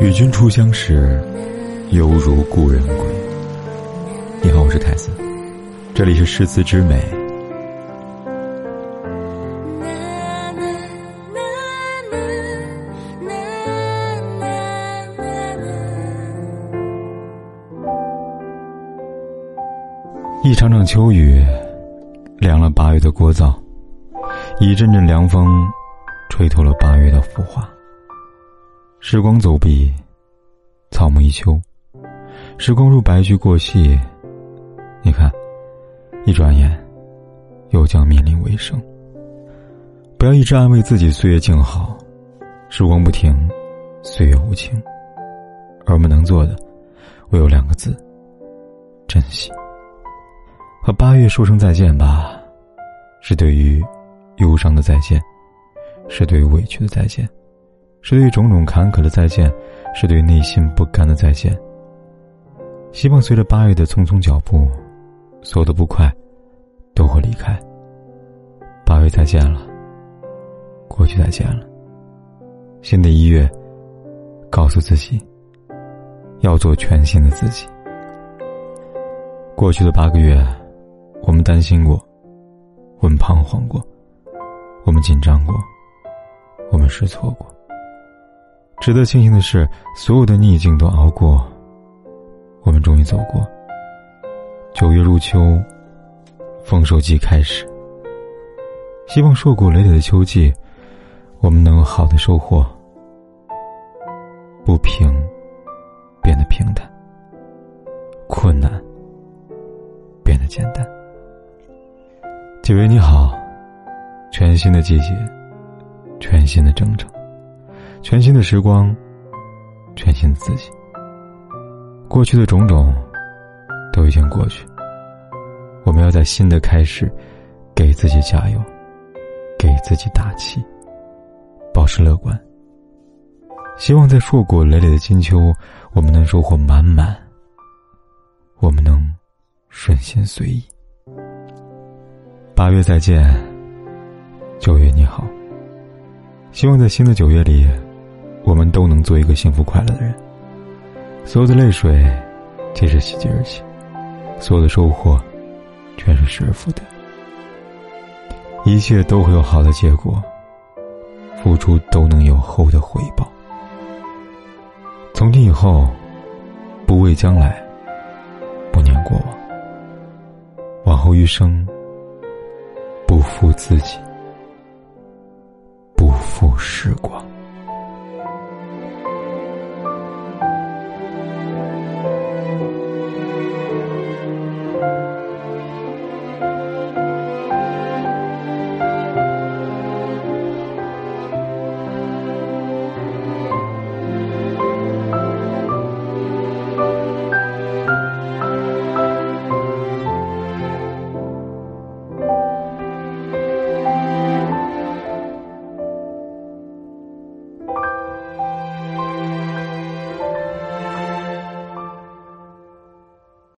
与君初相识，犹如故人归。你好，我是凯斯，这里是诗词之美。一场场秋雨，凉了八月的聒噪；一阵阵凉风，吹透了八月的浮华。时光走笔，草木一秋，时光如白驹过隙。你看，一转眼，又将面临尾声。不要一直安慰自己岁月静好，时光不停，岁月无情。而我们能做的，唯有两个字：珍惜。和八月说声再见吧，是对于忧伤的再见，是对委屈的再见，是对种种坎坷的再见，是对内心不甘的再见。希望随着八月的匆匆脚步，所有的不快都会离开。八月再见了，过去再见了。新的一月，告诉自己，要做全新的自己。过去的八个月。我们担心过，我们彷徨过，我们紧张过，我们失措过。值得庆幸的是，所有的逆境都熬过，我们终于走过。九月入秋，丰收季开始。希望硕果累累的秋季，我们能有好的收获。不平，变得平淡；困难，变得简单。九月你好，全新的季节，全新的征程，全新的时光，全新的自己。过去的种种都已经过去，我们要在新的开始，给自己加油，给自己打气，保持乐观。希望在硕果累累的金秋，我们能收获满满，我们能顺心随意。八月再见，九月你好。希望在新的九月里，我们都能做一个幸福快乐的人。所有的泪水，皆是喜极而泣；所有的收获，全是失而复得。一切都会有好的结果，付出都能有厚的回报。从今以后，不畏将来，不念过往，往后余生。不负自己，负时光。